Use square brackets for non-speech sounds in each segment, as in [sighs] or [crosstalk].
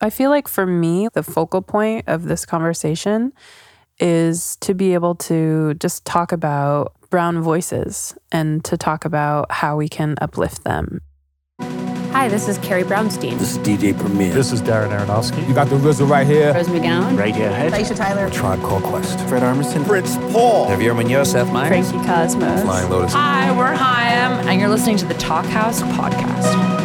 I feel like for me, the focal point of this conversation is to be able to just talk about brown voices and to talk about how we can uplift them. Hi, this is Carrie Brownstein. This is DJ Premier. This is Darren Aronofsky. You got the RZA right here. Rose McGowan. Radiohead. Aisha Tyler. Tribe Called Quest. Fred Armisen. Fritz Paul. Javier Munoz. Seth Meyers. Frankie Cosmos. Flying Lotus. Hi, we're Haim, and you're listening to the Talkhouse podcast.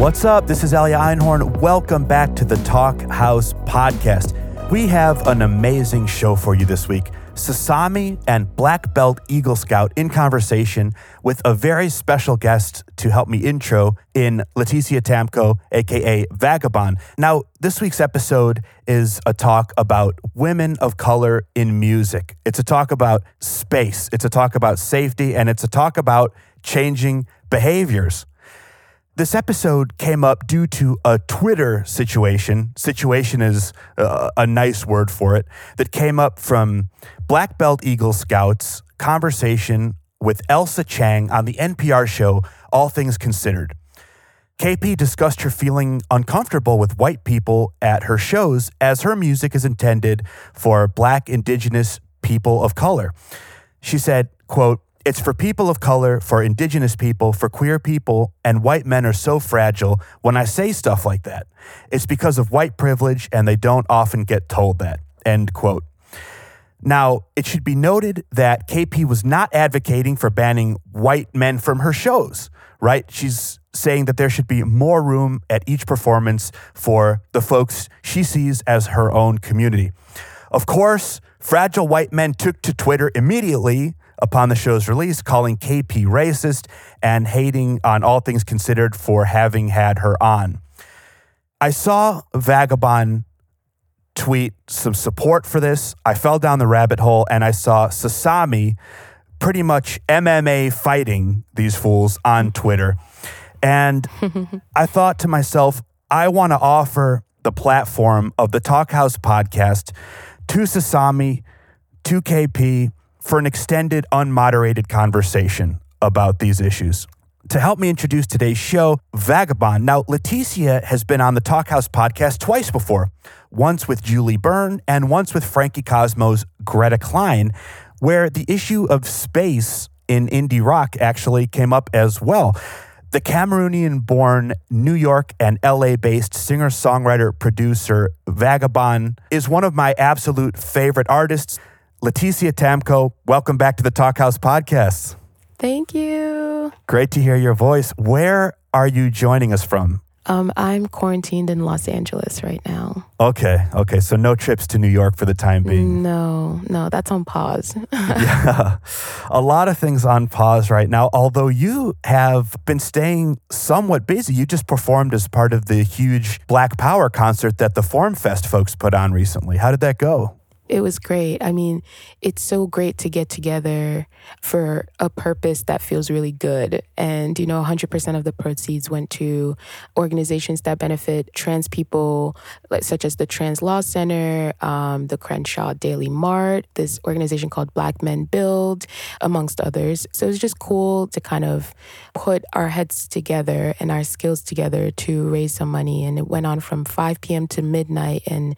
What's up? This is Elia Einhorn. Welcome back to the Talkhouse podcast. We have an amazing show for you this week. Sasami and Black Belt Eagle Scout in conversation with a very special guest to help me intro in Lætitia Tamko, aka Vagabon. Now, this week's episode is a talk about women of color in music. It's a talk about space, it's a talk about safety, and it's a talk about changing behaviors. This episode came up due to a Twitter situation. Situation is uh, a nice word for it. That came up from Black Belt Eagle Scouts conversation with Ailsa Chang on the NPR show All Things Considered. KP discussed her feeling uncomfortable with white people at her shows as her music is intended for black indigenous people of color. She said, quote, it's for people of color, for indigenous people, for queer people, and white men are so fragile when I say stuff like that. It's because of white privilege and they don't often get told that. End quote. Now, it should be noted that KP was not advocating for banning white men from her shows, right? She's saying that there should be more room at each performance for the folks she sees as her own community. Of course, fragile white men took to Twitter immediately upon the show's release, calling KP racist and hating on all things considered for having had her on. I saw Vagabon tweet some support for this. I fell down the rabbit hole and I saw Sasami pretty much MMA fighting these fools on [laughs] Twitter. And I thought to myself, I want to offer the platform of the Talkhouse podcast to Sasami, to KP, for an extended, unmoderated conversation about these issues. To help me introduce today's show, Vagabon. Now, Lætitia has been on the Talkhouse podcast twice before, once with Julie Byrne and once with Frankie Cosmos' Greta Kline, where the issue of space in indie rock actually came up as well. The Cameroonian born, New York and LA based singer songwriter producer Vagabon is one of my absolute favorite artists. Lætitia Tamko, welcome back to the Talkhouse podcast. Thank you. Great to hear your voice. Where are you joining us from? Um, I'm quarantined in Los Angeles right now. Okay, okay. So no trips to New York for the time being. No, no, that's on pause. [laughs] yeah, [laughs] a lot of things on pause right now. Although you have been staying somewhat busy, you just performed as part of the huge Black Power concert that the Form Fest folks put on recently. How did that go? It was great. I mean, it's so great to get together for a purpose that feels really good. And, you know, 100% of the proceeds went to organizations that benefit trans people, like, such as the Trans Law Center, um, the Crenshaw Dairy Mart, this organization called Black Men Build, amongst others. So it was just cool to kind of put our heads together and our skills together to raise some money. And it went on from 5 p.m. to midnight. And,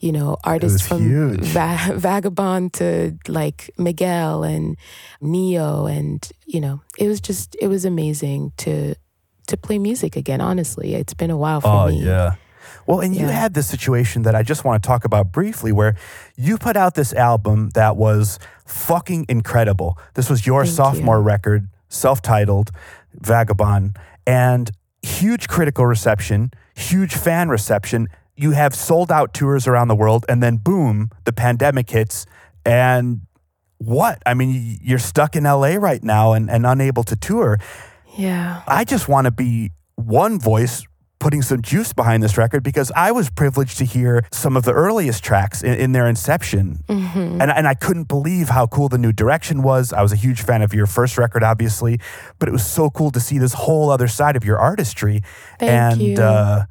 you know, artists from Va- [laughs] Vagabon to like Miguel and Neo, and you know, it was just it was amazing to to play music again. Honestly, it's been a while for oh, me. yeah. Well, and you Yeah. had this situation that I just want to talk about briefly where you put out this album that was fucking incredible. This was your Thank sophomore you. record, self titled Vagabon, and huge critical reception, huge fan reception. You have sold out tours around the world, and then boom, the pandemic hits. And what? I mean, you're stuck in LA right now and, and unable to tour. Yeah. I just want to be one voice putting some juice behind this record because I was privileged to hear some of the earliest tracks in, in their inception. Mhm. And, and I couldn't believe how cool the new direction was. I was a huge fan of your first record, obviously, but it was so cool to see this whole other side of your artistry. Thank and you. Uh,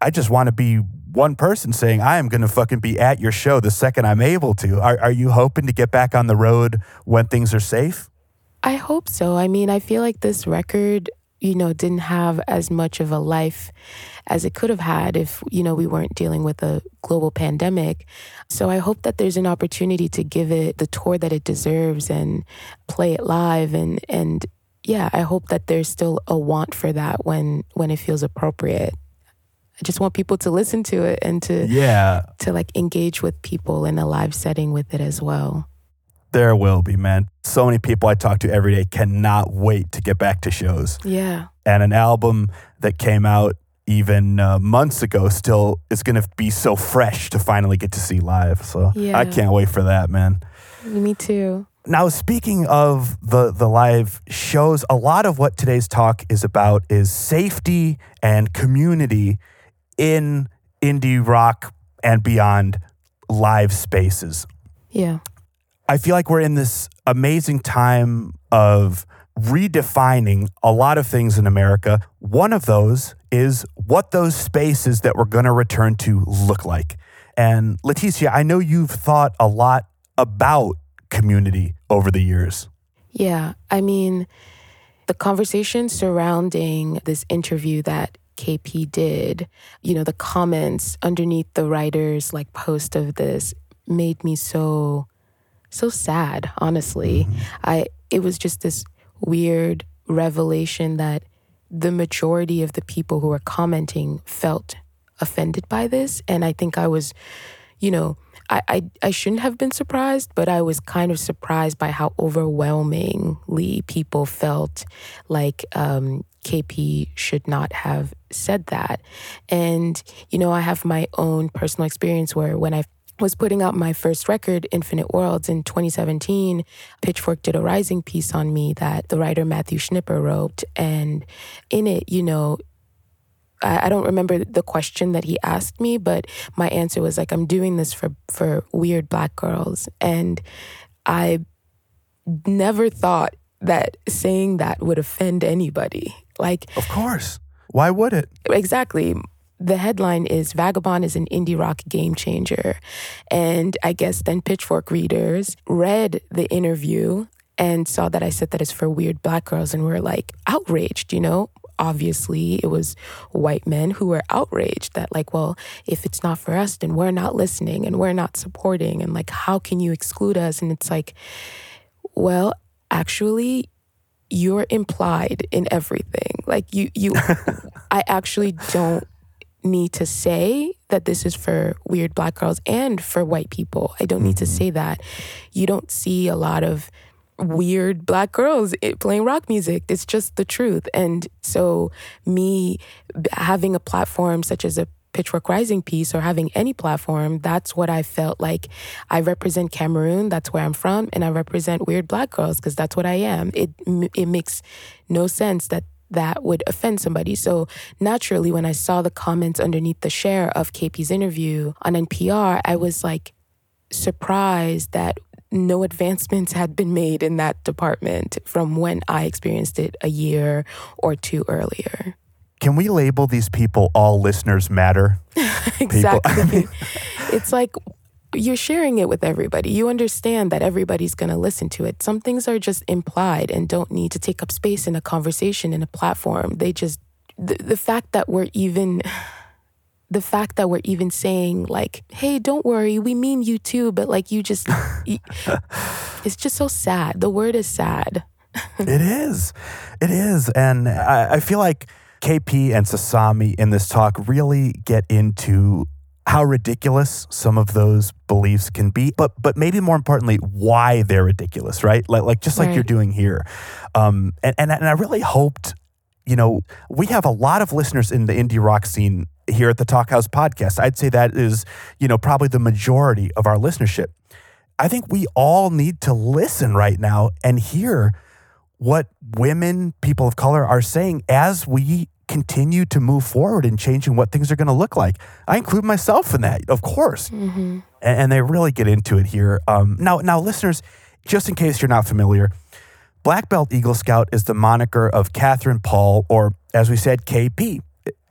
I just want to be one person saying, I am going to fucking be at your show the second I'm able to. Are, are you hoping to get back on the road when things are safe? I hope so. I mean, I feel like this record, you know, didn't have as much of a life as it could have had if, you know, we weren't dealing with a global pandemic. So I hope that there's an opportunity to give it the tour that it deserves and play it live and and yeah, I hope that there's still a want for that when when it feels appropriate. I just want people to listen to it and to Yeah, to like engage with people in a live setting with it as well. there will be, man. So many people I talk to every day cannot wait to get back to shows. Yeah. And an album that came out even uh, months ago still is going to be so fresh to finally get to see live. So Yeah. I can't wait for that, man. Me too. Now, speaking of the, the live shows, a lot of what today's talk is about is safety and community in indie rock and beyond live spaces. Yeah. I feel like we're in this amazing time of redefining a lot of things in America. One of those is what those spaces that we're going to return to look like. And Lætitia, I know you've thought a lot about community over the years. Yeah. I mean, the conversation surrounding this interview that KP did, you know, the comments underneath the writer's like post of this made me so so sad, honestly. I it was just this weird revelation that the majority of the people who were commenting felt offended by this and I think I was you know, I, I, I shouldn't have been surprised, but I was kind of surprised by how overwhelmingly people felt like um, KP should not have said that. And, you know, I have my own personal experience where when I was putting out my first record, Infinite Worlds, in 2017, Pitchfork did a rising piece on me that the writer Matthew Schnipper wrote. And in it, you know, I, don't remember the question that he asked me, but my answer was like, I'm doing this for, for weird black girls. And I never thought that saying that would offend anybody. Like, Of course. Why would it? exactly. The headline is Vagabon is an indie rock game changer. And I guess then Pitchfork readers read the interview and saw that I said that it's for weird black girls and were like outraged, you know? Obviously, it was white men who were outraged that, like, well, if it's not for us, then we're not listening and we're not supporting. And, like, how can you exclude us? And it's like, well, actually, you're implied in everything. Like you you [laughs] I actually don't need to say that this is for weird black girls and for white people. I don't need to mm-hmm. say that. You don't see a lot of weird black girls eh, playing rock music. It's just the truth. And so me having a platform such as a Pitchfork Rising piece or having any platform, that's what I felt like. I represent Cameroon, that's where I'm from, and I represent weird black girls because that's what I am. It it makes no sense that that would offend somebody. So naturally, when I saw the comments underneath the share of KP's interview on NPR, I was like surprised that no advancements had been made in that department from when I experienced it a year or two earlier. Can we label these people all listeners matter? [laughs] Exactly. [laughs] it's like you're sharing it with everybody. You understand that everybody's going to listen to it. Some things are just implied and don't need to take up space in a conversation in a platform. They just the, the fact that we're even [sighs] the fact that we're even saying like, "Hey, don't worry, we mean you too," but like you just [laughs] it's just so sad. The word is sad. it is. It is. And I, I feel like KP and Sasami in this talk really get into how ridiculous some of those beliefs can be, but but maybe more importantly, why they're ridiculous, right? Like, like just like Right. you're doing here. Um, and, and and I really hoped, you know, we have a lot of listeners in the indie rock scene here at the Talkhouse podcast. I'd say that is, you know, probably the majority of our listenership. I think we all need to listen right now and hear what women, people of color are saying as we continue to move forward in changing what things are going to look like. I include myself in that, of course. And, and they really get into it here. Um, now, now, listeners, just in case you're not familiar, Black Belt Eagle Scout is the moniker of Katherine Paul, or as we said, KP,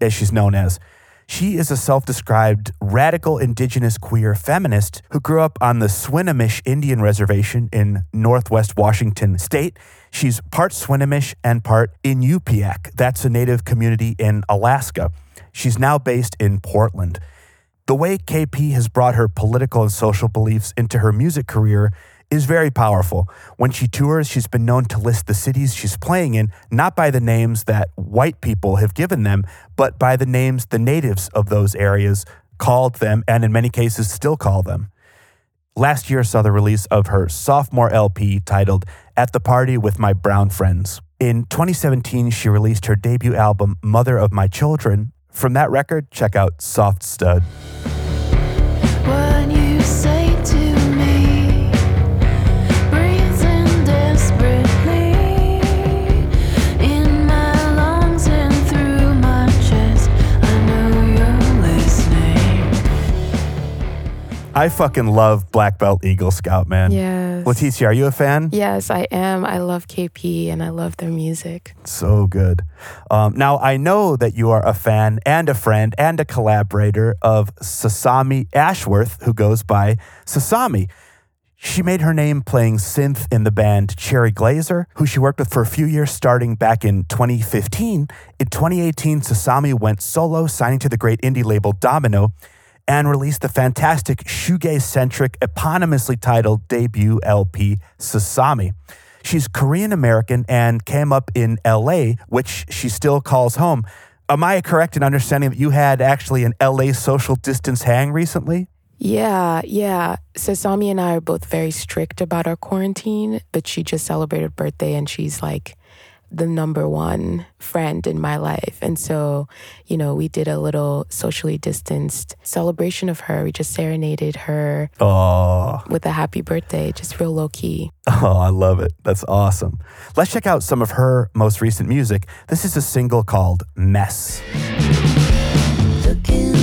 as she's known as. She is a self described radical indigenous queer feminist who grew up on the Swinomish Indian Reservation in Northwest Washington state. She's part Swinomish and part Inupiaq. That's a native community in Alaska. She's now based in Portland. The way KP has brought her political and social beliefs into her music career is very powerful. When she tours, she's been known to list the cities she's playing in not by the names that white people have given them, but by the names the natives of those areas called them and in many cases still call them. Last year saw the release of her sophomore LP titled At the Party with My Brown Friends. In 2017, she released her debut album, Mother of My Children. From that record, check out Soft Stud. I fucking love Black Belt Eagle Scout, man. Yes. Lætitia, are you a fan? Yes, I am. I love KP and I love their music. So good. Um, now, I know that you are a fan and a friend and a collaborator of Sasami Ashworth, who goes by Sasami. She made her name playing synth in the band Cherry Glazerr, who she worked with for a few years starting back in 2015. In 2018, Sasami went solo, signing to the great indie label Domino, and released the fantastic shoegaze centric, eponymously titled debut LP, Sasami. She's Korean American and came up in LA, which she still calls home. Am I correct in understanding that you had actually an LA social distance hang recently? Yeah, yeah. Sasami and I are both very strict about our quarantine, but she just celebrated birthday and she's like the number one friend in my life. And so, you know, we did a little socially distanced celebration of her. We just serenaded her Oh, with a happy birthday, just real low key. oh, I love it. That's awesome. Let's check out some of her most recent music. This is a single called Mess. Looking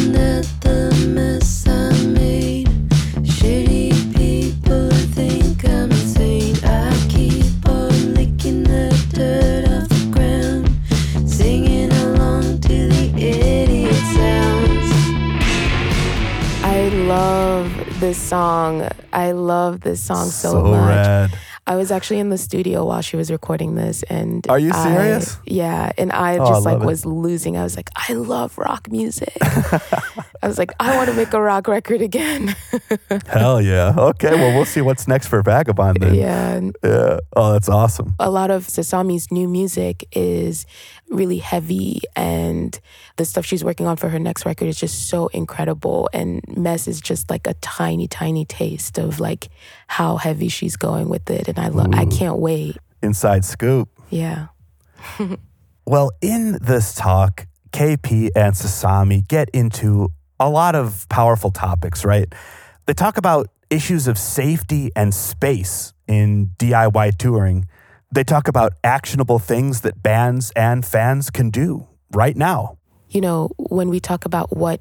song. I love this song so, So much. rad. I was actually in the studio while she was recording this and Are you I- serious? yeah, and I Oh, I just like love it. was losing. I was like, I love rock music. [laughs] I was like, I want to make a rock record again. [laughs] Hell yeah. Okay, well, we'll see what's next for Vagabon then. yeah, Yeah. Oh, that's awesome. a lot of Sasami's new music is really heavy and the stuff she's working on for her next record is just so incredible and Mess is just like a tiny tiny taste of like how heavy she's going with it and I love I can't wait. Inside scoop. Yeah. [laughs] Well, in this talk, KP and Sasami get into a lot of powerful topics, right? They talk about issues of safety and space in DIY touring. They talk about actionable things that bands and fans can do right now. you know, when we talk about what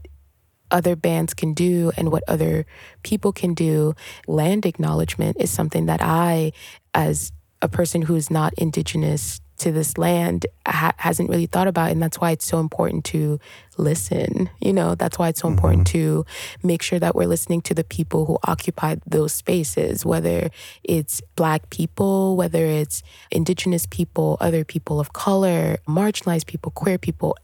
other bands can do and what other people can do, land acknowledgement is something that I, as a person who's not indigenous to this land, ha- hasn't really thought about. And that's why it's so important to listen. You know, that's why it's so important mm-hmm. to make sure that we're listening to the people who occupy those spaces, whether it's Black people, whether it's Indigenous people, other people of color, marginalized people, queer people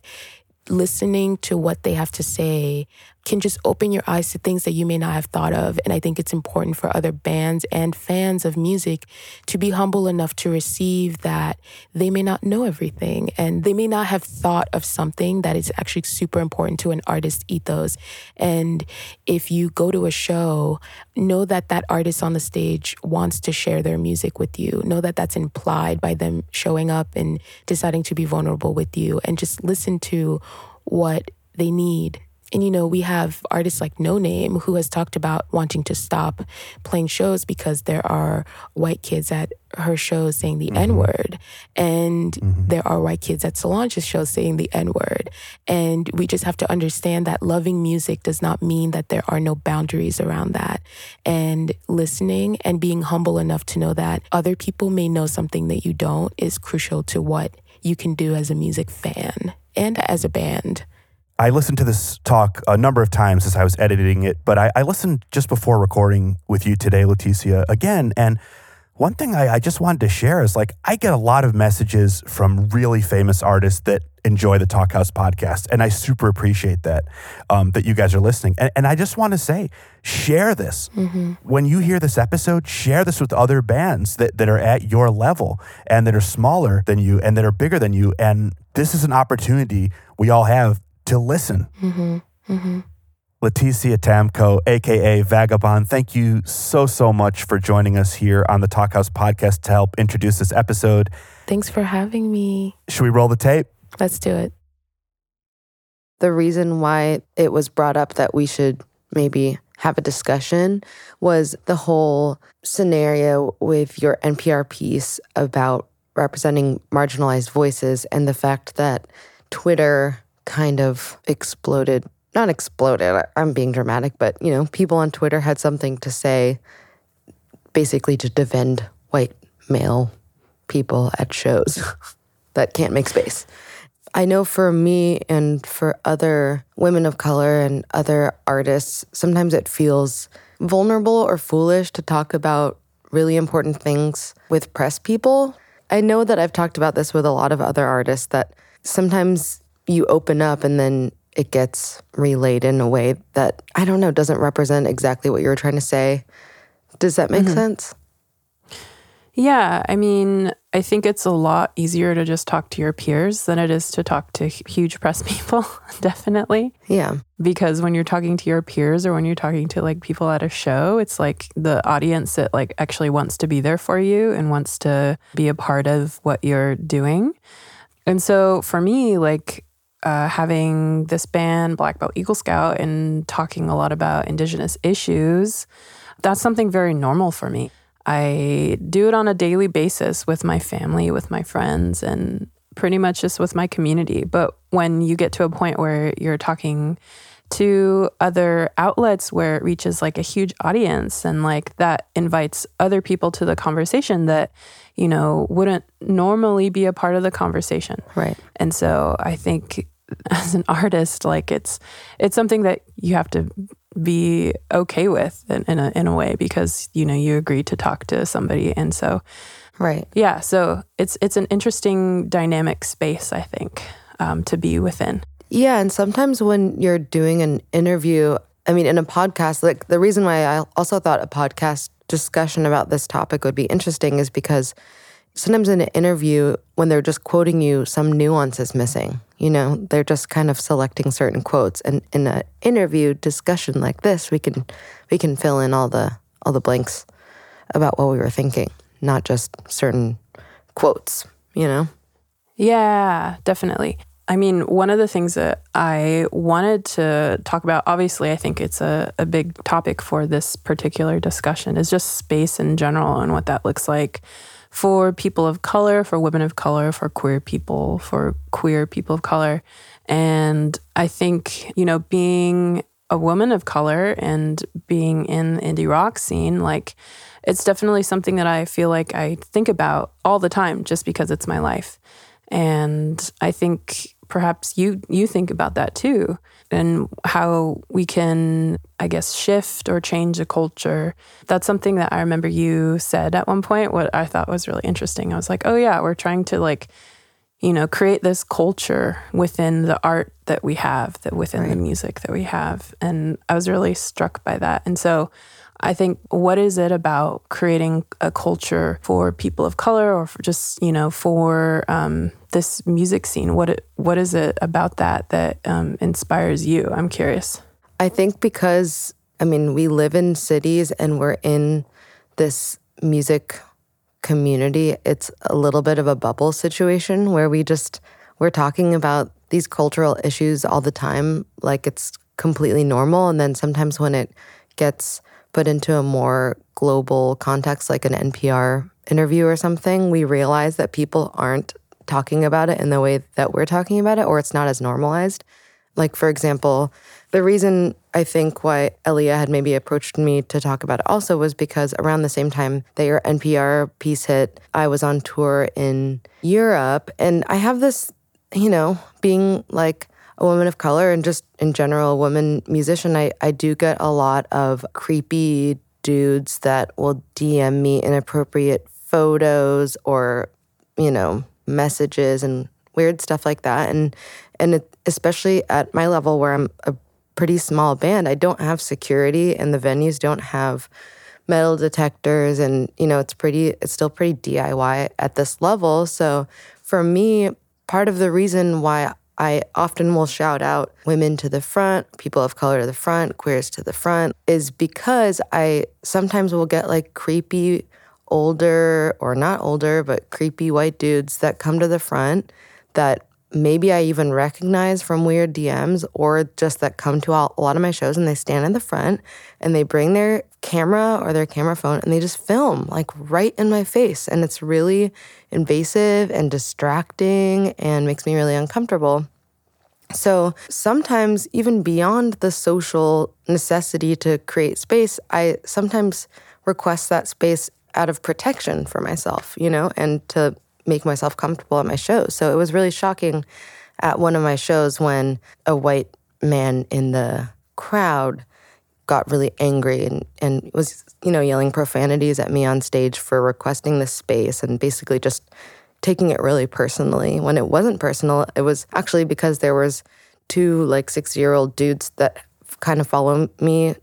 listening to what they have to say can just open your eyes to things that you may not have thought of. And I think it's important for other bands and fans of music to be humble enough to receive that they may not know everything and they may not have thought of something that is actually super important to an artist's ethos. And if you go to a show, know that that artist on the stage wants to share their music with you. Know that that's implied by them showing up and deciding to be vulnerable with you and just listen to what they need. And you know, we have artists like Noname who has talked about wanting to stop playing shows because there are white kids at her shows saying the mm-hmm. N word. And mm-hmm. there are white kids at Solange's shows saying the N word. And we just have to understand that loving music does not mean that there are no boundaries around that. And listening and being humble enough to know that other people may know something that you don't is crucial to what you can do as a music fan and as a band. I listened to this talk a number of times as I was editing it, but I, I listened just before recording with you today, Lætitia, again. And one thing I, I just wanted to share is like I get a lot of messages from really famous artists that enjoy the Talkhouse podcast, and I super appreciate that um, that you guys are listening. And, and I just want to say, share this when you hear this episode. Share this with other bands that that are at your level and that are smaller than you and that are bigger than you. And this is an opportunity we all have to listen. Mm-hmm. Mm-hmm. Lætitia Tamko, aka Vagabon, thank you so, so much for joining us here on the Talkhouse podcast to help introduce this episode. Thanks for having me. Should we roll the tape? Let's do it. the reason why it was brought up that we should maybe have a discussion was the whole scenario with your NPR piece about representing marginalized voices and the fact that Twitter kind of exploded. Not exploded, I'm being dramatic, but you know, people on Twitter had something to say basically to defend white male people at shows [laughs] that can't make space. I know for me and for other women of color and other artists, sometimes it feels vulnerable or foolish to talk about really important things with press people. I know that I've talked about this with a lot of other artists that sometimes you open up and then it gets relayed in a way that I don't know doesn't represent exactly what you were trying to say. Does that make mm-hmm. sense? Yeah, I mean, I think it's a lot easier to just talk to your peers than it is to talk to huge press [laughs] people, definitely. Yeah. Because when you're talking to your peers or when you're talking to like people at a show, it's like the audience that like actually wants to be there for you and wants to be a part of what you're doing. And so for me, like uh, having this band, Black Belt Eagle Scout, and talking a lot about Indigenous issues, that's something very normal for me. I do it on a daily basis with my family, with my friends, and pretty much just with my community. But when you get to a point where you're talking to other outlets where it reaches like a huge audience and like that invites other people to the conversation that, you know, wouldn't normally be a part of the conversation. Right. And so I think [laughs] as an artist, like it's it's something that you have to be okay with in, in a in a way because you know you agreed to talk to somebody, and so Right. yeah, so it's it's an interesting dynamic space I think um, to be within. Yeah, and sometimes when you're doing an interview, I mean, in a podcast, like the reason why I also thought a podcast discussion about this topic would be interesting is because sometimes in an interview, when they're just quoting you, some nuance is missing. You know, they're just kind of selecting certain quotes, and in an interview discussion like this, we can we can fill in all the all the blanks about what we were thinking, not just certain quotes. You know. Yeah, definitely. I mean, one of the things that I wanted to talk about, obviously, I think it's a, a big topic for this particular discussion, is just space in general and what that looks like for people of color, for women of color, for queer people, for queer people of color. And I think, you know, being a woman of color and being in the indie rock scene, like, it's definitely something that I feel like I think about all the time just because it's my life. And I think perhaps you you think about that too and how we can I guess shift or change a culture. That's something that I remember you said at one point what I thought was really interesting. I was like, "Oh yeah, we're trying to like you know, create this culture within the art that we have, that within the music that we have. And I was really struck by that. And so I think what is it about creating a culture for people of color or for just, you know, for um, this music scene? What it, what is it about that that um, inspires you? I'm curious. I think because, I mean, we live in cities and we're in this music community, it's a little bit of a bubble situation where we just, we're talking about these cultural issues all the time, like it's completely normal. And then sometimes when it gets put into a more global context, like an NPR interview or something, we realize that people aren't talking about it in the way that we're talking about it, or it's not as normalized. Like, for example, the reason I think why Elia had maybe approached me to talk about it also was because around the same time that your NPR piece hit, I was on tour in Europe. And I have this, you know, being like a woman of color and just in general a woman musician, I, I do get a lot of creepy dudes that will DM me inappropriate photos or, you know, messages and weird stuff like that. And and it, especially at my level where I'm a pretty small band, I don't have security and the venues don't have metal detectors and you know it's pretty it's still pretty DIY at this level. So for me, part of the reason why I often will shout out women to the front, people of color to the front, queers to the front, is because I sometimes will get like creepy older or not older, but creepy white dudes that come to the front that maybe I even recognize from weird DMs or just that come to a lot of my shows and they stand in the front and they bring their camera or their camera phone and they just film like right in my face. And it's really invasive and distracting and makes me really uncomfortable. So sometimes, even beyond the social necessity to create space, I sometimes request that space out of protection for myself, you know, and to make myself comfortable at my shows. So it was really shocking at one of my shows when a white man in the crowd got really angry and, and was, you know, yelling profanities at me on stage for requesting this space and basically just taking it really personally when it wasn't personal. It was actually because there was two like six year old dudes that kind of follow me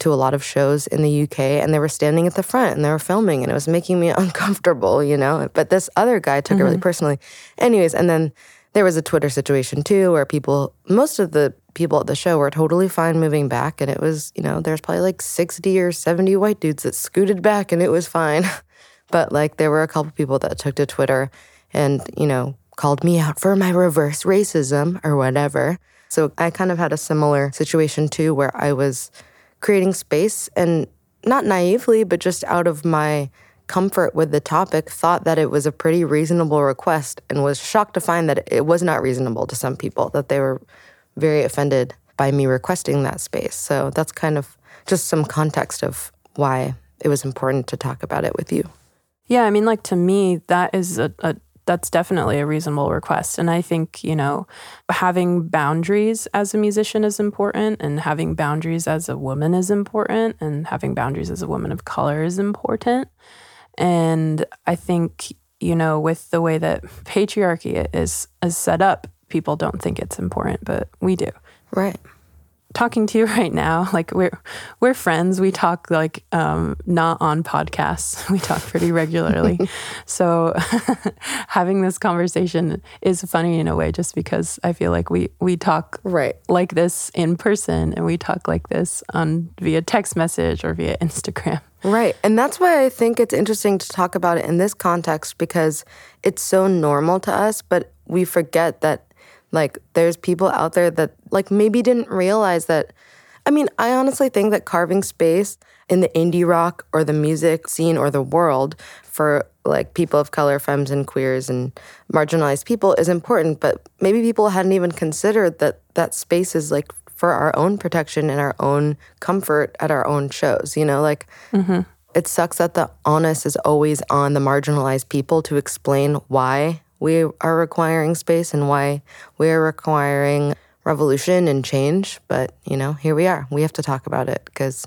to a lot of shows in the UK and they were standing at the front and they were filming and it was making me [laughs] uncomfortable, you know. But this other guy took mm-hmm. it really personally. Anyways, and then there was a Twitter situation too where people most of the people at the show were totally fine moving back and it was, you know, there's probably like 60 or 70 white dudes that scooted back and it was fine. [laughs] but like there were a couple people that took to Twitter and, you know, called me out for my reverse racism or whatever. So I kind of had a similar situation too where I was creating space and not naively, but just out of my comfort with the topic, thought that it was a pretty reasonable request and was shocked to find that it was not reasonable to some people, that they were very offended by me requesting that space. So that's kind of just some context of why it was important to talk about it with you. Yeah, I mean, like to me, that is a, a that's definitely a reasonable request. And I think, you know, having boundaries as a musician is important, and having boundaries as a woman is important, and having boundaries as a woman of color is important. And I think, you know, with the way that patriarchy is, is set up, people don't think it's important, but we do. Right talking to you [laughs] right now. Like we're we're friends. We talk like um, not on podcasts. [laughs] We talk pretty regularly. [laughs] So having this conversation is funny in a way just because i feel like we we talk right. like this in person and we talk like this on via text message or via instagram. Right. And that's why i think it's interesting to talk about it in this context because it's so normal to us but we forget that like there's people out there that like maybe didn't realize that I mean, I honestly think that carving space in the indie rock or the music scene or the world for like people of color, femmes and queers and marginalized people is important, but maybe people hadn't even considered that that space is like for our own protection and our own comfort at our own shows, you know, like mm-hmm. it sucks that the onus is always on the marginalized people to explain why we are requiring space and why we are requiring revolution and change. But, you know, here we are. We have to talk about it because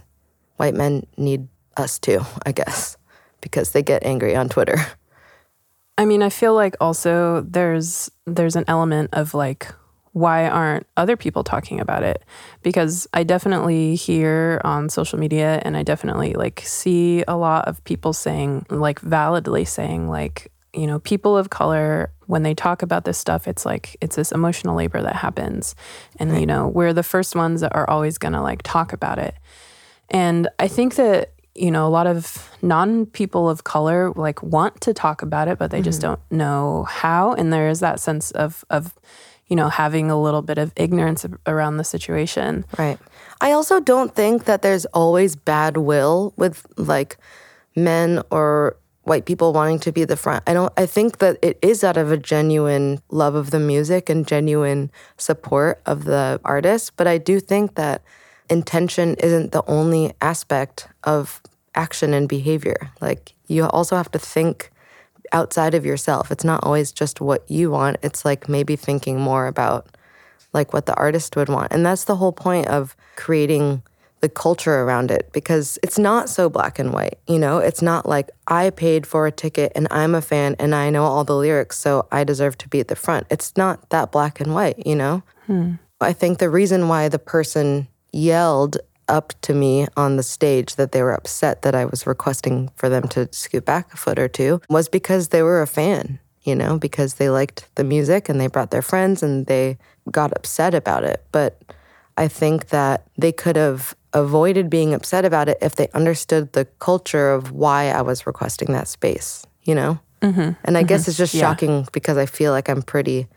white men need us too, [laughs] I guess, because they get angry on Twitter. [laughs] I mean, I feel like also there's there's an element of like why aren't other people talking about it? Because I definitely hear on social media and I definitely like see a lot of people saying like validly saying like you know, people of color, when they talk about this stuff, it's like it's this emotional labor that happens. And, you know, we're the first ones that are always going to like talk about it. And I think that, you know, a lot of non people of color like want to talk about it, but they mm-hmm. just don't know how. And there is that sense of, of, you know, having a little bit of ignorance around the situation. Right. I also don't think that there's always bad will with like men or white people wanting to be the front. I don't I think that it is out of a genuine love of the music and genuine support of the artist, but I do think that intention isn't the only aspect of action and behavior. Like you also have to think outside of yourself. It's not always just what you want. It's like maybe thinking more about like what the artist would want. And that's the whole point of creating the culture around it because it's not so black and white. You know, it's not like I paid for a ticket and I'm a fan and I know all the lyrics, so I deserve to be at the front. It's not that black and white, you know? Hmm. I think the reason why the person yelled up to me on the stage that they were upset that I was requesting for them to scoot back a foot or two was because they were a fan, you know, because they liked the music and they brought their friends and they got upset about it. But I think that they could have avoided being upset about it if they understood the culture of why I was requesting that space, you know? Mm-hmm. And I guess it's just Yeah. shocking because I feel like I'm pretty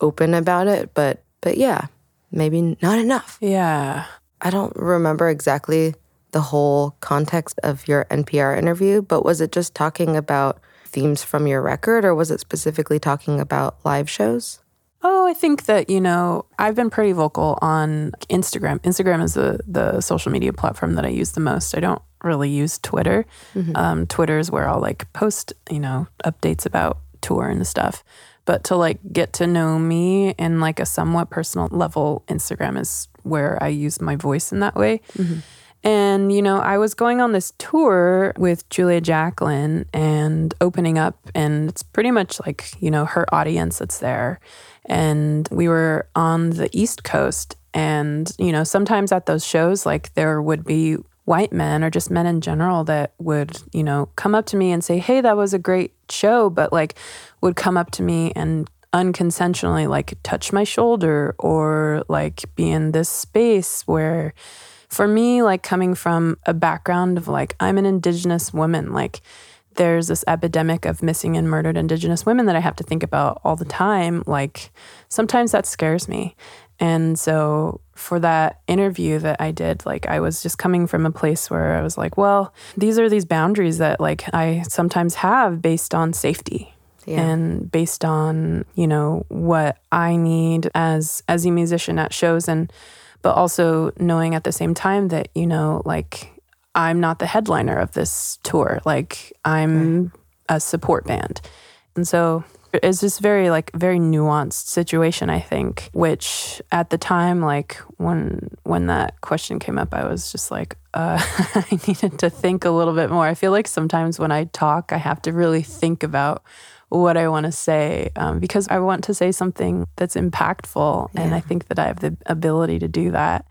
open about it, but but yeah, maybe not enough. Yeah. I don't remember exactly the whole context of your NPR interview, but was it just talking about themes from your record or was it specifically talking about live shows? Oh, I think that, you know, I've been pretty vocal on Instagram. Instagram is the, the social media platform that I use the most. I don't really use Twitter. Um, Twitter is where I'll like post, you know, updates about tour and stuff. But to like get to know me in like a somewhat personal level, Instagram is where I use my voice in that way. And, you know, I was going on this tour with Julia Jacklin and opening up, and it's pretty much like, you know, her audience that's there. And we were on the East Coast. And, you know, sometimes at those shows, like there would be white men or just men in general that would, you know, come up to me and say, hey, that was a great show, but like would come up to me and unconsensually like touch my shoulder or like be in this space where for me like coming from a background of like I'm an indigenous woman like there's this epidemic of missing and murdered indigenous women that I have to think about all the time like sometimes that scares me and so for that interview that I did like I was just coming from a place where I was like well these are these boundaries that like I sometimes have based on safety Yeah. and based on you know what I need as as a musician at shows and but also knowing at the same time that you know like I'm not the headliner of this tour like I'm a support band and so it's just very like very nuanced situation I think which at the time like when when that question came up I was just like uh, [laughs] I needed to think a little bit more I feel like sometimes when I talk I have to really think about what I want to say um, because I want to say something that's impactful. And I think that I have the ability to do that.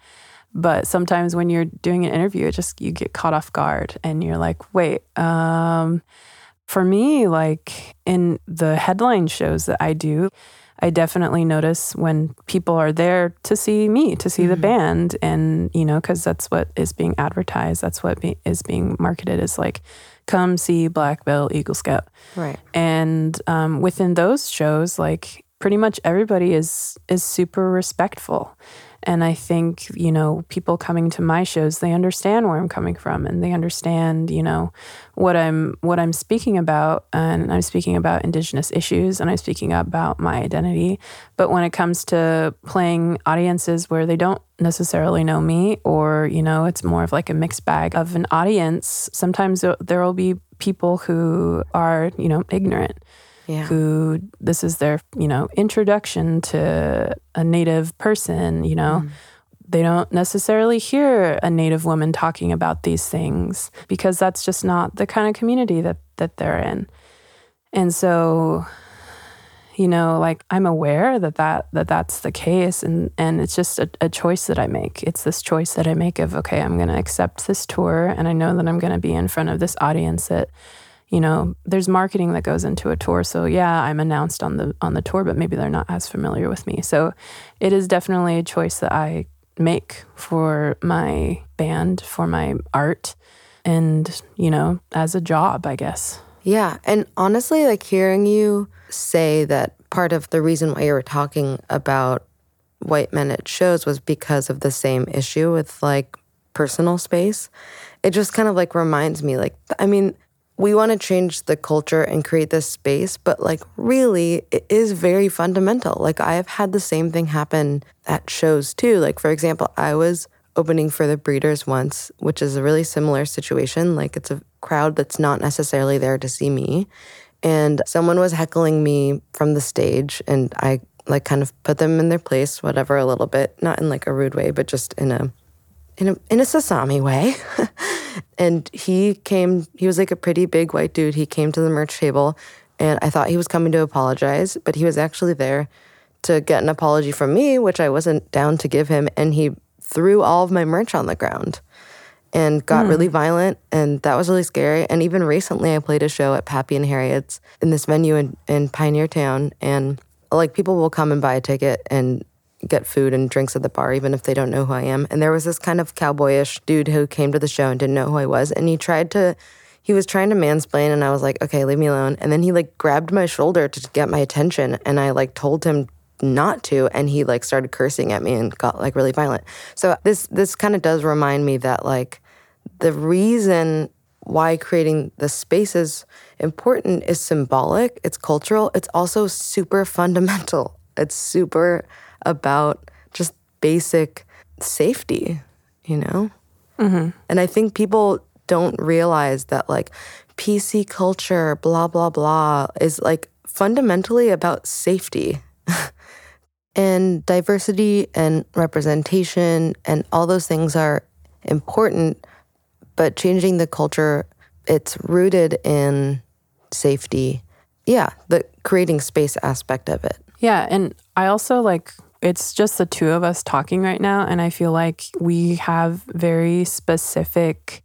But sometimes when you're doing an interview, it just you get caught off guard and you're like, wait, um, for me, like in the headline shows that I do, I definitely notice when people are there to see me, to see the band, and you know, because that's what is being advertised. That's what be, is being marketed as like, come see Black Belt Eagle Scout. Right. And um, within those shows, like pretty much everybody is is super respectful. And I think, you know, people coming to my shows, they understand where I'm coming from and they understand, you know, what I'm what I'm speaking about. And I'm speaking about indigenous issues and I'm speaking about my identity. But when it comes to playing audiences where they don't necessarily know me or, you know, it's more of like a mixed bag of an audience, sometimes there- will be people who are, you know, ignorant Yeah. who this is their you know introduction to a native person you know? Mm. They don't necessarily hear a native woman talking about these things because that's just not the kind of community that that they're in. And so you know like i'm aware that that, that that's the case and and it's just a, a choice that i make. It's this choice that i make of okay i'm going to accept this tour and i know that i'm going to be in front of this audience that you know there's marketing that goes into a tour. So yeah i'm announced on the on the tour but maybe they're not as familiar with me. So it is definitely a choice that i make for my band for my art and you know as a job i guess. Yeah. And honestly, like hearing you say that part of the reason why you were talking about white men at shows was because of the same issue with like personal space, it just kind of like reminds me like, I mean, we want to change the culture and create this space, but like really, it is very fundamental. Like, I have had the same thing happen at shows too. Like, for example, I was opening for the Breeders once, which is a really similar situation. Like, it's a crowd that's not necessarily there to see me. And someone was heckling me from the stage, and I like kind of put them in their place, whatever, a little bit, not in like a rude way, but just in a in a in a Sasami way. [laughs] and he came he was like a pretty big white dude. He came to the merch table and I thought he was coming to apologize, but he was actually there to get an apology from me, which I wasn't down to give him, and he threw all of my merch on the ground and got really hmm. violent and that was really scary and even recently i played a show at pappy and harriet's in this venue in, in pioneer town and like people will come and buy a ticket and get food and drinks at the bar even if they don't know who i am. And there was this kind of cowboyish dude who came to the show and didn't know who i was. And he tried to he was trying to mansplain and i was like okay leave me alone. And then he like grabbed my shoulder to get my attention and i like told him not to and he like started cursing at me and got like really violent. So this this kind of does remind me that like the reason why creating the space is important is symbolic, it's cultural, it's also super fundamental. It's super about just basic safety, you know? Mm-hmm. And I think people don't realize that like PC culture, blah, blah, blah, is like fundamentally about safety. [laughs] and diversity and representation and all those things are important but changing the culture it's rooted in safety yeah the creating space aspect of it Yeah, and I also like it's just the two of us talking right now and I feel like we have very specific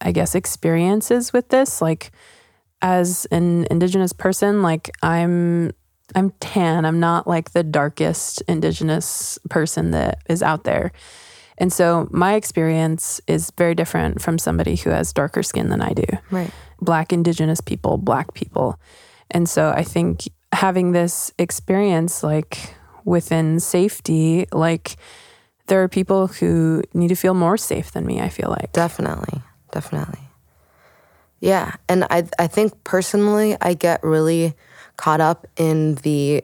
I guess experiences with this like as an indigenous person like I'm I'm tan. I'm not like the darkest indigenous person that is out there. And so my experience is very different from somebody who has darker skin than I do right black indigenous people, black people. And so I think having this experience like within safety, like there are people who need to feel more safe than me, I feel like. definitely. Definitely. Yeah and i i think personally i get really caught up in the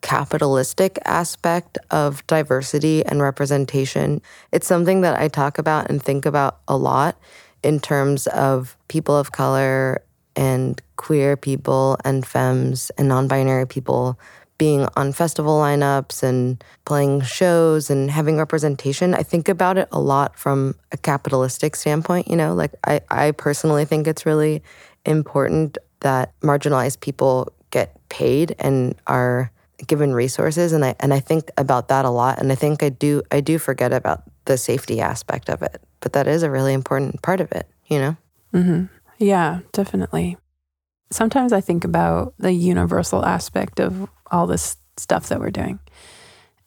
capitalistic aspect of diversity and representation. It's something that i talk about and think about a lot in terms of people of color and queer people and femmes and non-binary people being on festival lineups and playing shows and having representation i think about it a lot from a capitalistic standpoint you know? Like i, I personally think it's really important that marginalized people get paid and are given resources and I and I think about that a lot and I think I do I do forget about the safety aspect of it but that is a really important part of it you know? Hmm Yeah, definitely. Sometimes I think about the universal aspect of all this stuff that we're doing.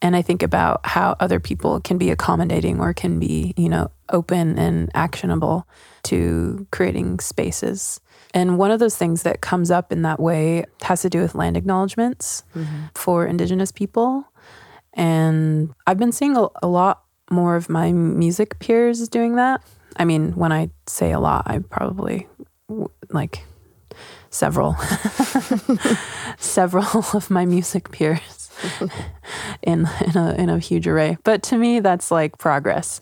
And I think about how other people can be accommodating or can be, you know, open and actionable to creating spaces. And one of those things that comes up in that way has to do with land acknowledgements mm-hmm. for Indigenous people. And I've been seeing a, a lot more of my music peers doing that. I mean, when I say a lot, I probably like several, [laughs] several of my music peers [laughs] in in a in a huge array. But to me, that's like progress.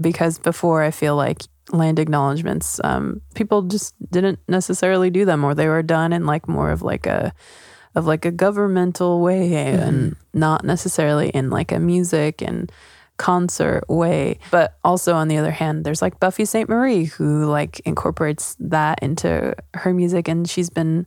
Because before I feel like land acknowledgements, um, people just didn't necessarily do them, or they were done in like more of like a of like a governmental way and not necessarily in like a music and concert way. But also on the other hand, there's like Buffy Sainte-Marie who like incorporates that into her music and she's been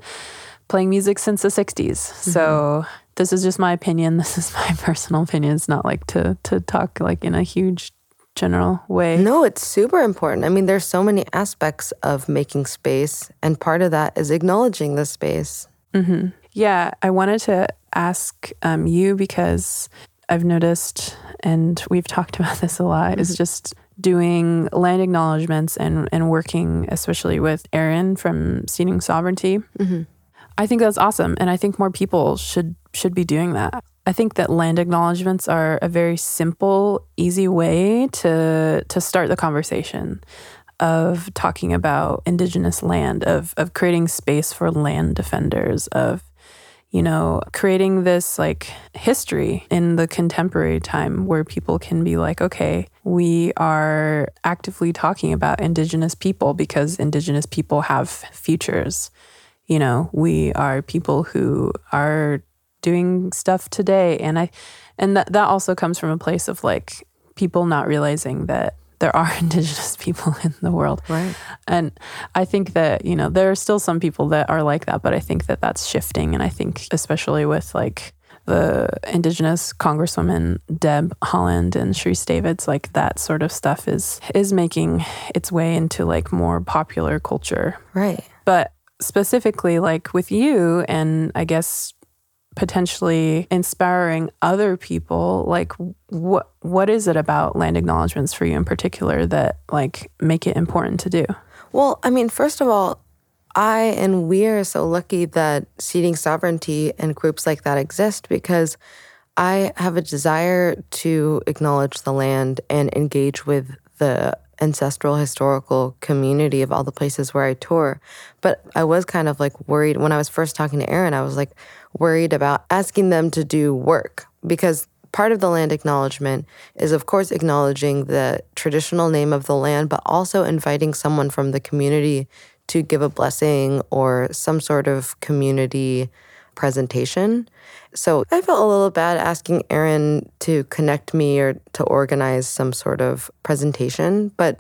playing music since the 60s. So this is just my opinion. [laughs] This is my personal opinion. It's not like to to talk like in a huge general way. No, it's super important. I mean, there's so many aspects of making space, and part of that is acknowledging the space. Yeah, I wanted to ask um, you because I've noticed, and we've talked [laughs] about this a lot, is mm-hmm. just doing land acknowledgements and, and working, especially with Erin from Seeding Sovereignty. Mm-hmm. I think that's awesome, and I think more people should should be doing that. I think that land acknowledgements are a very simple, easy way to to start the conversation of talking about indigenous land, of of creating space for land defenders, of you know, creating this like history in the contemporary time where people can be like, okay, we are actively talking about Indigenous people because Indigenous people have futures. You know, we are people who are doing stuff today. And I, and that, that also comes from a place of like people not realizing that there are [laughs] indigenous people in the world. Right. And I think that, you know, there are still some people that are like that, but I think that that's shifting. And I think, especially with like the indigenous congresswoman Deb Haaland and Sharice Davids, like that sort of stuff is is making its way into like more popular culture. Right. But specifically, like with you, and I guess potentially inspiring other people, like what what is it about land acknowledgements for you in particular that like make it important to do? Well, I mean, first of all, I and we are so lucky that seeding sovereignty and groups like that exist because I have a desire to acknowledge the land and engage with the ancestral historical community of all the places where I tour. But I was kind of like worried when I was first talking to Aaron, I was like worried about asking them to do work because part of the land acknowledgement is, of course, acknowledging the traditional name of the land, but also inviting someone from the community to give a blessing or some sort of community presentation. So I felt a little bad asking Aaron to connect me or to organize some sort of presentation, but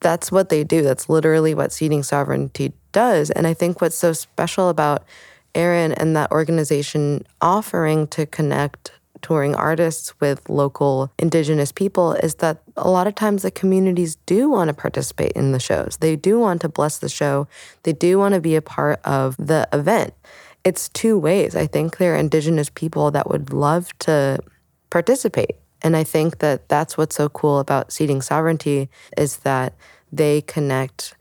that's what they do. That's literally what Seeding Sovereignty does. And I think what's so special about Aaron and that organization offering to connect touring artists with local indigenous people is that a lot of times the communities do want to participate in the shows. They do want to bless the show. They do want to be a part of the event. It's two ways. I think there are indigenous people that would love to participate. And I think that that's what's so cool about Seeding Sovereignty is that they connect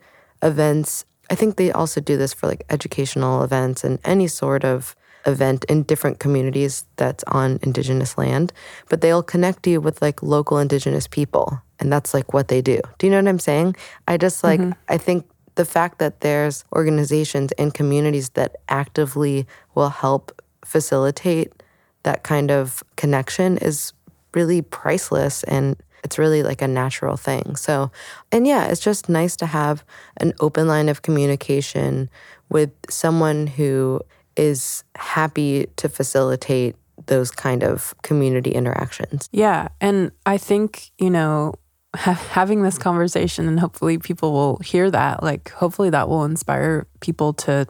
events. I think they also do this for like educational events and any sort of event in different communities that's on indigenous land, but they'll connect you with like local indigenous people. And that's like what they do. Do you know what I'm saying? I just like, mm-hmm. I think the fact that there's organizations and communities that actively will help facilitate that kind of connection is really priceless and it's really like a natural thing. So, and yeah, it's just nice to have an open line of communication with someone who is happy to facilitate those kind of community interactions. Yeah. And I think, you know, ha- having this conversation and hopefully people will hear that, like hopefully that will inspire people to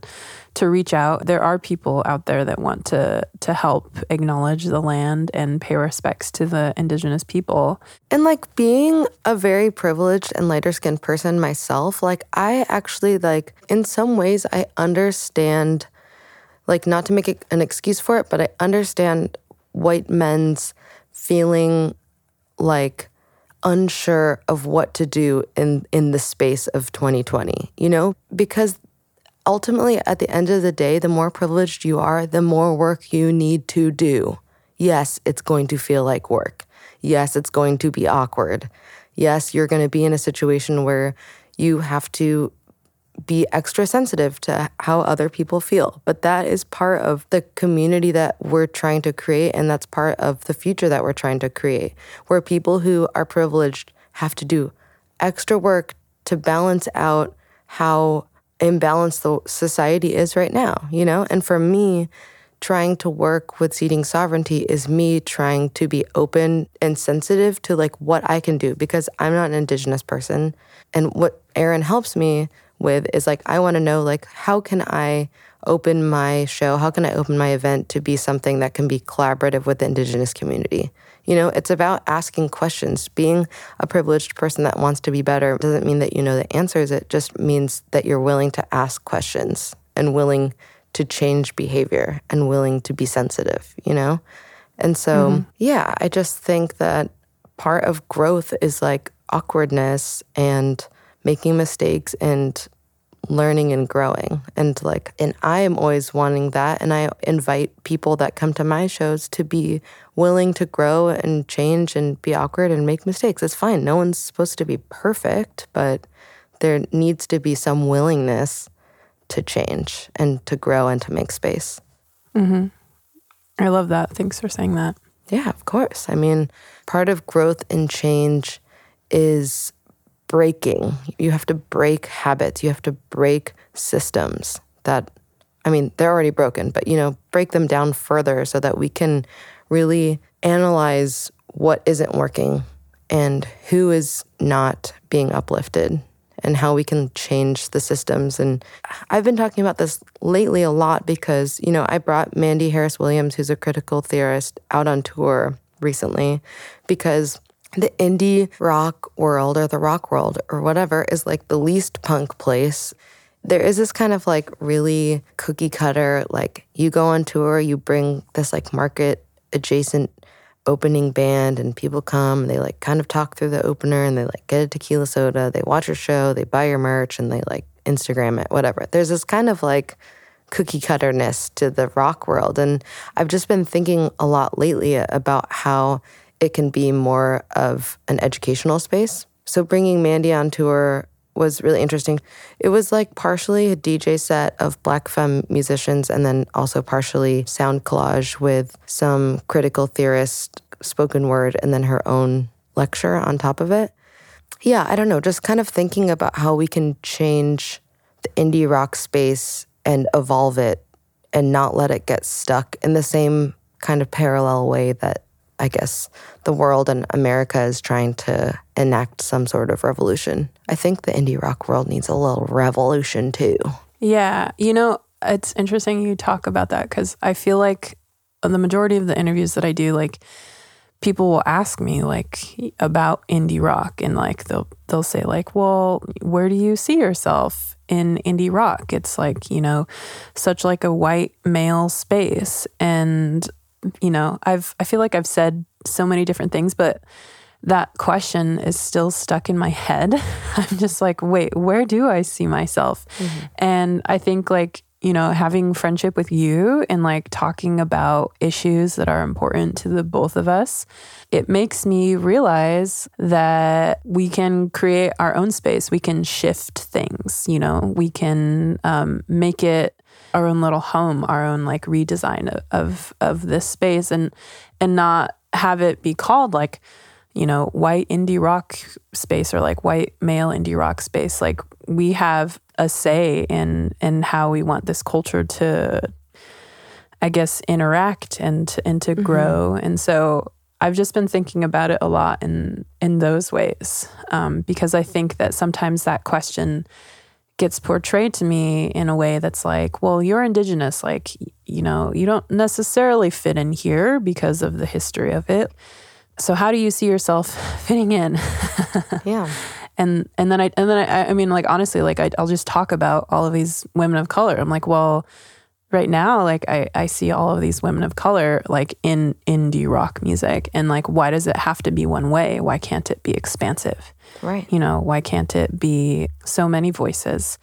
to reach out. There are people out there that want to to help acknowledge the land and pay respects to the indigenous people. And like being a very privileged and lighter skinned person myself, like I actually like in some ways I understand like not to make it an excuse for it, but I understand white men's feeling like unsure of what to do in in the space of 2020, you know? Because ultimately at the end of the day, the more privileged you are, the more work you need to do. Yes, it's going to feel like work. Yes, it's going to be awkward. Yes, you're going to be in a situation where you have to be extra sensitive to how other people feel. But that is part of the community that we're trying to create. And that's part of the future that we're trying to create, where people who are privileged have to do extra work to balance out how imbalanced the society is right now, you know? And for me, trying to work with seeding sovereignty is me trying to be open and sensitive to like what I can do because I'm not an indigenous person. And what Aaron helps me with is like I want to know like how can I open my show, how can I open my event to be something that can be collaborative with the indigenous community? You know, it's about asking questions. Being a privileged person that wants to be better doesn't mean that you know the answers. It just means that you're willing to ask questions and willing to change behavior and willing to be sensitive, you know? And so, mm-hmm. yeah, I just think that part of growth is like awkwardness and making mistakes and learning and growing and like and i am always wanting that and i invite people that come to my shows to be willing to grow and change and be awkward and make mistakes it's fine no one's supposed to be perfect but there needs to be some willingness to change and to grow and to make space Mm-hmm. I love that. Thanks for saying that. Yeah, of course. I mean, part of growth and change is breaking. You have to break habits. You have to break systems that, I mean, they're already broken, but, you know, break them down further so that we can really analyze what isn't working and who is not being uplifted and how we can change the systems. And I've been talking about this lately a lot because, you know, I brought Mandy Harris Williams, who's a critical theorist, out on tour recently because the indie rock world or the rock world or whatever is like the least punk place. There is this kind of like really cookie cutter, like you go on tour, you bring this like market adjacent opening band and people come and they like kind of talk through the opener and they like get a tequila soda, they watch your show, they buy your merch and they like Instagram it, whatever. There's this kind of like cookie cutterness to the rock world. And I've just been thinking a lot lately about how it can be more of an educational space. So bringing Mandy on tour was really interesting. It was like partially a DJ set of black femme musicians and then also partially sound collage with some critical theorist spoken word and then her own lecture on top of it. Yeah, I don't know, just kind of thinking about how we can change the indie rock space and evolve it and not let it get stuck in the same kind of parallel way that I guess the world and America is trying to enact some sort of revolution. I think the indie rock world needs a little revolution too. Yeah. You know, it's interesting you talk about that because I feel like the majority of the interviews that I do, like people will ask me like about indie rock and like they'll they'll say like, well, where do you see yourself in indie rock? It's like, you know, such like a white male space. And, you know, I've I feel like I've said so many different things, but that question is still stuck in my head. [laughs] I'm just like, wait, where do I see myself? And I think like, you know, having friendship with you and like talking about issues that are important to the both of us, it makes me realize that we can create our own space. We can shift things, you know, we can um, make it our own little home, our own like redesign of, of of this space and and not have it be called like you know, white indie rock space or like white male indie rock space. Like we have a say in in how we want this culture to I guess interact and to, and to grow. And so I've just been thinking about it a lot in in those ways um, because I think that sometimes that question gets portrayed to me in a way that's like, well, you're indigenous, like you know, you don't necessarily fit in here because of the history of it. So how do you see yourself [laughs] fitting in? [laughs] Yeah. and and then i and then i i mean like honestly like I, i'll just talk about all of these women of color. I'm like well right now like i i see all of these women of color like in indie rock music and like why does it have to be one way why can't it be expansive Right. you know why can't it be so many voices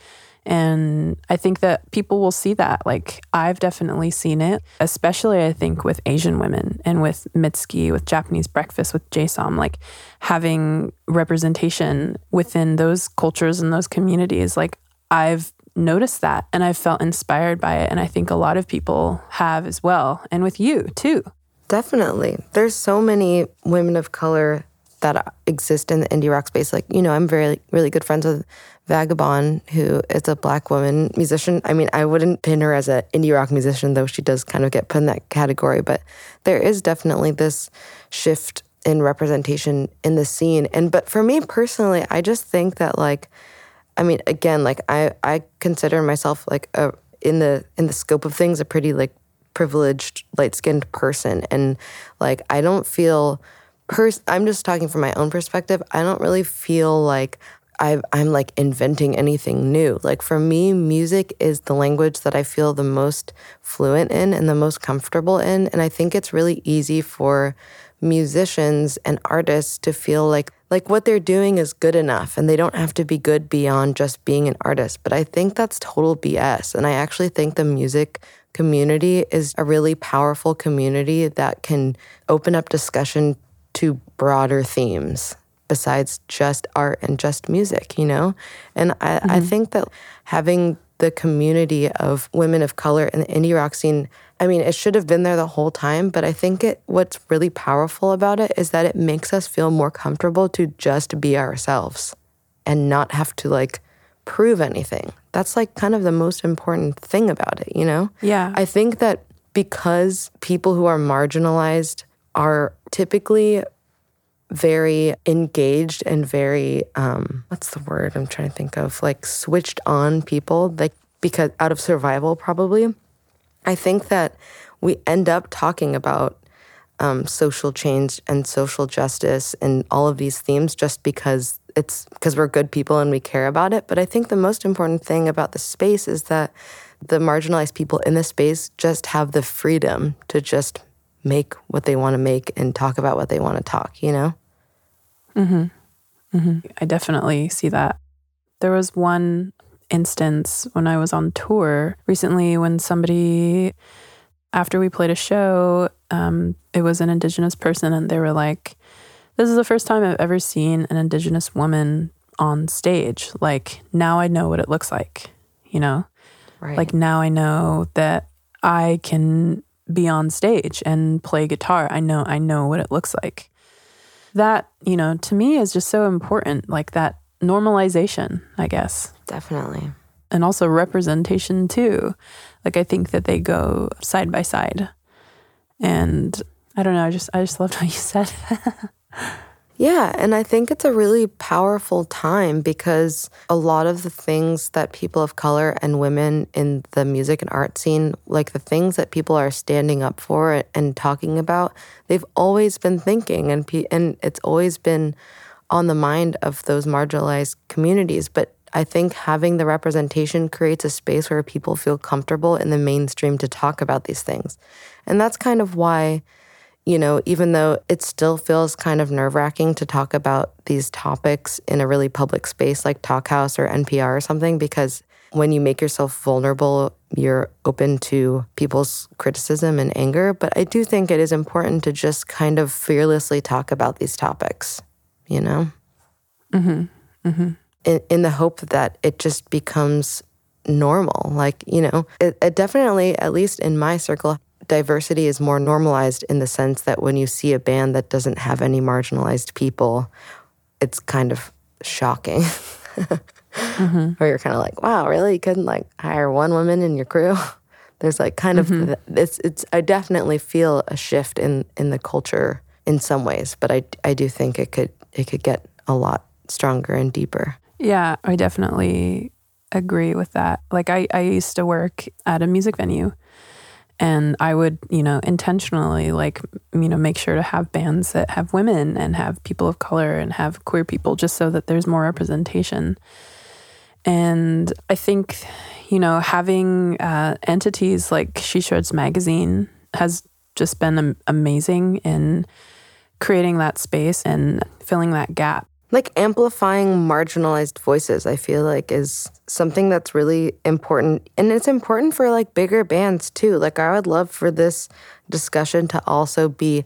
and I think that people will see that. Like, I've definitely seen it, especially I think with Asian women and with Mitski, with Japanese breakfast, with Jay Som, like having representation within those cultures and those communities. Like, I've noticed that and I've felt inspired by it. And I think a lot of people have as well. And with you too. Definitely. There's so many women of color that exist in the indie rock space. Like, you know, I'm very, really good friends with Vagabon, who is a black woman musician. I mean, I wouldn't pin her as an indie rock musician, though she does kind of get put in that category. But there is definitely this shift in representation in the scene. And but for me personally, I just think that like, I mean, again, like I I consider myself like a in the in the scope of things a pretty like privileged light skinned person, and like I don't feel. Pers- I'm just talking from my own perspective. I don't really feel like I, I'm like inventing anything new. Like for me, music is the language that I feel the most fluent in and the most comfortable in. And I think it's really easy for musicians and artists to feel like like what they're doing is good enough and they don't have to be good beyond just being an artist. But I think that's total BS. And I actually think the music community is a really powerful community that can open up discussion to broader themes besides just art and just music, you know? And I, I mm-hmm. think that having the community of women of color in the indie rock scene, I mean, it should have been there the whole time, but I think it what's really powerful about it is that it makes us feel more comfortable to just be ourselves and not have to like prove anything. That's like kind of the most important thing about it, you know? Yeah. I think that because people who are marginalized are typically very engaged and very um what's the word I'm trying to think of like switched on people like because out of survival probably I think that we end up talking about um, social change and social justice and all of these themes just because it's because we're good people and we care about it. But I think the most important thing about the space is that the marginalized people in the space just have the freedom to just make what they want to make and talk about what they want to talk, you know? I definitely see that. There was one instance when I was on tour recently when somebody, after we played a show, um, it was an Indigenous person, and they were like, This is the first time I've ever seen an Indigenous woman on stage. Like, now I know what it looks like, you know? Right. Like, now I know that I can be on stage and play guitar. I know, I know what it looks like. That, you know, to me is just so important, like that normalization, I guess definitely. and also representation too. Like I think that they go side by side. And I don't know, I just I just loved what you said. [laughs] Yeah, and I think it's a really powerful time because a lot of the things that people of color and women in the music and art scene, like the things that people are standing up for and talking about, they've always been thinking and pe- and it's always been on the mind of those marginalized communities, but I think having the representation creates a space where people feel comfortable in the mainstream to talk about these things. And that's kind of why you know, even though it still feels kind of nerve wracking to talk about these topics in a really public space like Talkhouse or NPR or something, because when you make yourself vulnerable, you're open to people's criticism and anger. But I do think it is important to just kind of fearlessly talk about these topics, you know? Mm-hmm. Mm-hmm. In, in the hope that it just becomes normal. Like, you know, it, it definitely, at least in my circle, diversity is more normalized in the sense that when you see a band that doesn't have any marginalized people, it's kind of shocking. Mm-hmm. [laughs] Or you're kind of like, wow, really? You couldn't like hire one woman in your crew? [laughs] There's like kind of mm-hmm. th- it's it's I definitely feel a shift in in the culture in some ways, but I I do think it could it could get a lot stronger and deeper. yeah, I definitely agree with that. Like I, I used to work at a music venue and I would, you know, intentionally like, you know, make sure to have bands that have women and have people of color and have queer people just so that there's more representation. And I think, you know, having uh, entities like She Shreds Magazine has just been am- amazing in creating that space and filling that gap. Like amplifying marginalized voices i feel like is something that's really important. And it's important for like bigger bands too. Like i would love for this discussion to also be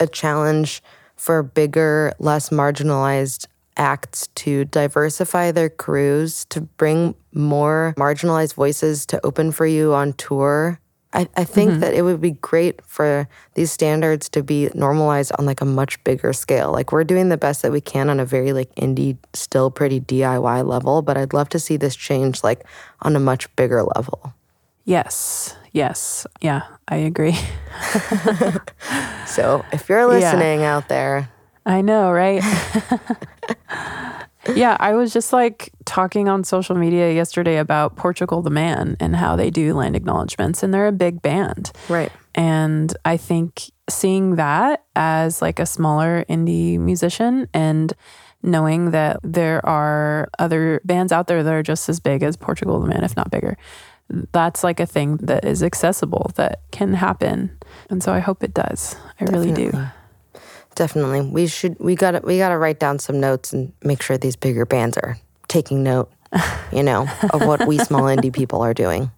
a challenge for bigger less marginalized acts to diversify their crews to bring more marginalized voices to open for you on tour I, I think mm-hmm. that it would be great for these standards to be normalized on like a much bigger scale. Like we're doing the best that we can on a very like indie, still pretty DIY level, but I'd love to see this change like on a much bigger level. Yes. Yes. Yeah, I agree. [laughs] [laughs] So if you're listening out there, I know, right? [laughs] yeah, I was just like talking on social media yesterday about Portugal the Man and how they do land acknowledgments, and they're a big band. right? And I think seeing that as like a smaller indie musician and knowing that there are other bands out there that are just as big as Portugal the Man, if not bigger, that's like a thing that is accessible that can happen. And so I hope it does. I really do. Definitely. We should we gotta we gotta write down some notes and make sure these bigger bands are taking note, [laughs] you know, of what we small indie people are doing.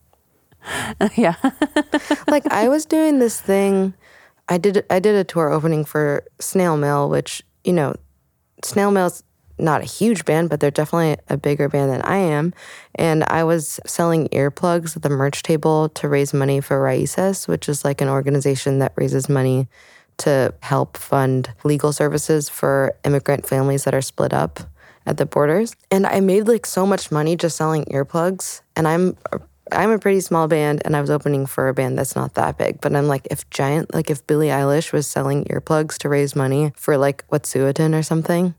[laughs] yeah. [laughs] like I was doing this thing. I did I did a tour opening for Snail Mail, which you know, Snail Mail's not a huge band, but they're definitely a bigger band than I am. And I was selling earplugs at the merch table to raise money for Raices, which is like an organization that raises money to help fund legal services for immigrant families that are split up at the borders. And I made like so much money just selling earplugs. And I'm I'm a pretty small band and I was opening for a band that's not that big. But I'm like, if giant, like if Billie Eilish was selling earplugs to raise money for like Wet'suwet'en or something,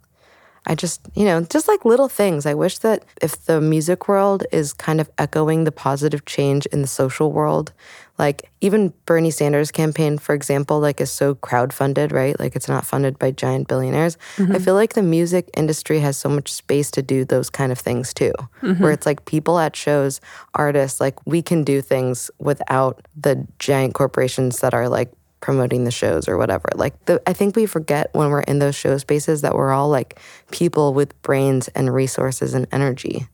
I just, you know, just like little things. I wish that if the music world is kind of echoing the positive change in the social world, like even Bernie Sanders' campaign, for example, like is so crowdfunded, right? Like it's not funded by giant billionaires. I mm-hmm. feel like the music industry has so much space to do those kind of things too, where mm-hmm. it's like people at shows, artists, like we can do things without the giant corporations that are like promoting the shows or whatever. Like the, I think we forget when we're in those show spaces that we're all like people with brains and resources and energy.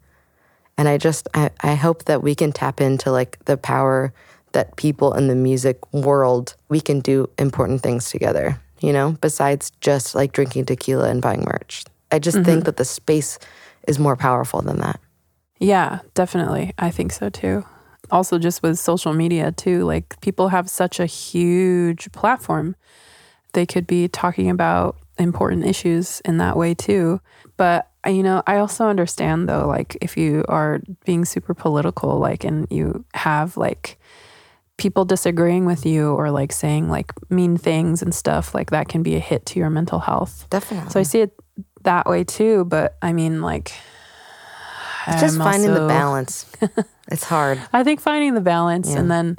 And I just I, I hope that we can tap into like the power that people in the music world we can do important things together, you know, besides just like drinking tequila and buying merch. I just think that the space is more powerful than that. Yeah, definitely. I think so too. Also, just with social media too, like people have such a huge platform. They could be talking about important issues in that way too. But, uh, you know, I also understand though, like if you are being super political, like, and you have like people disagreeing with you or like saying like mean things and stuff, like that can be a hit to your mental health. Definitely. So I see it that way too. But I mean, like, it's um, just I'm finding the balance. [laughs] it's hard. I think finding the balance and then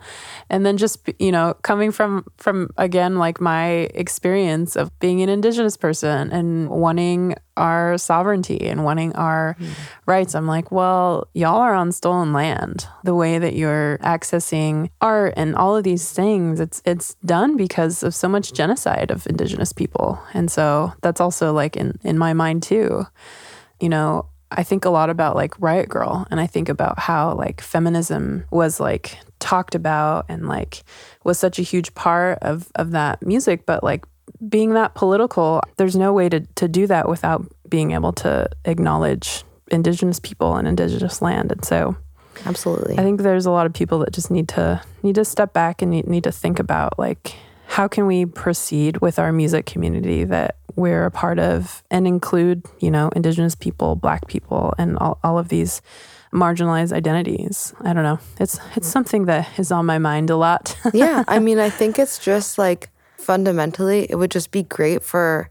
and then just you know coming from from again like my experience of being an indigenous person and wanting our sovereignty and wanting our hmm. rights I'm like well y'all are on stolen land. The way that you're accessing art and all of these things it's it's done because of so much genocide of indigenous people. And so that's also like in in my mind too. You know, I think a lot about like Riot Grrrl and I think about how like feminism was like talked about and like was such a huge part of of that music but like being that political there's no way to to do that without being able to acknowledge indigenous people and indigenous land and so Absolutely. I think there's a lot of people that just need to need to step back and need, need to think about like how can we proceed with our music community that we're a part of and include, you know, indigenous people, black people and all, all of these marginalized identities. I don't know. It's it's something that is on my mind a lot. [laughs] yeah, I mean, I think it's just like fundamentally, it would just be great for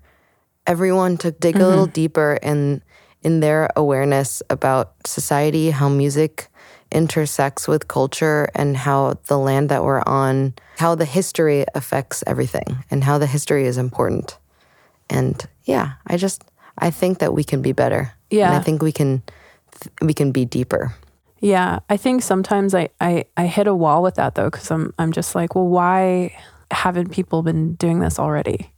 everyone to dig a mm-hmm. little deeper in in their awareness about society, how music intersects with culture, and how the land that we're on, how the history affects everything, and how the history is important. And yeah, I just I think that we can be better. and I think we can we can be deeper. Yeah, I think sometimes I, I, I hit a wall with that though, because I'm I'm just like, well, why haven't people been doing this already?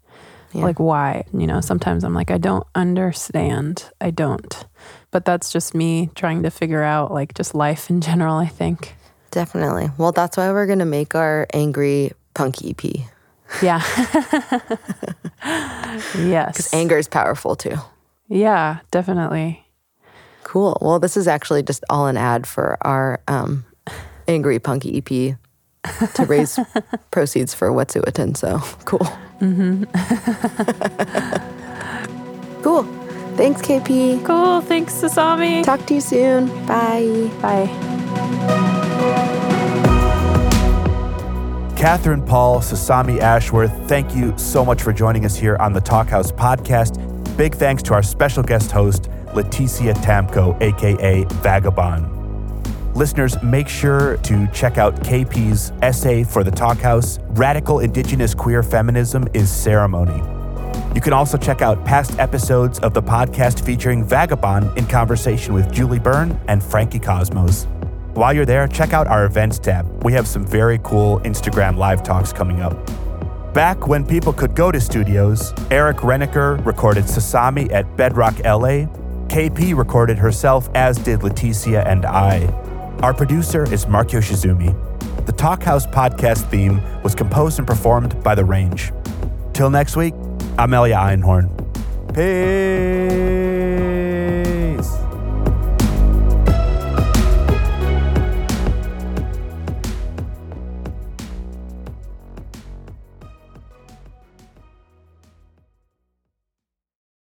Like why? You know, sometimes I'm like, I don't understand. I don't. But that's just me trying to figure out like just life in general, I think. Definitely. Well, that's why we're gonna make our angry punk EP. Yeah. [laughs] yes. Because anger is powerful too. Yeah, definitely. Cool. Well, this is actually just all an ad for our um, Angry Punky EP to raise [laughs] proceeds for Wet'suwet'en. So cool. Mm-hmm. [laughs] cool. Thanks, KP. Cool. Thanks, Sasami. Talk to you soon. Bye. Bye. Katherine Paul, Sasami Ashworth, thank you so much for joining us here on the Talkhouse podcast. Big thanks to our special guest host, Lætitia Tamko, aka Vagabon. Listeners, make sure to check out KP's essay for the Talkhouse Radical Indigenous Queer Feminism is Ceremony. You can also check out past episodes of the podcast featuring Vagabon in conversation with Julie Byrne and Frankie Cosmos. While you're there, check out our events tab. We have some very cool Instagram live talks coming up. Back when people could go to studios, Eric Reniker recorded Sasami at Bedrock LA. KP recorded herself, as did Lætitia and I. Our producer is Mark Yoshizumi. The Talkhouse podcast theme was composed and performed by The Range. Till next week, I'm Elia Einhorn. Peace.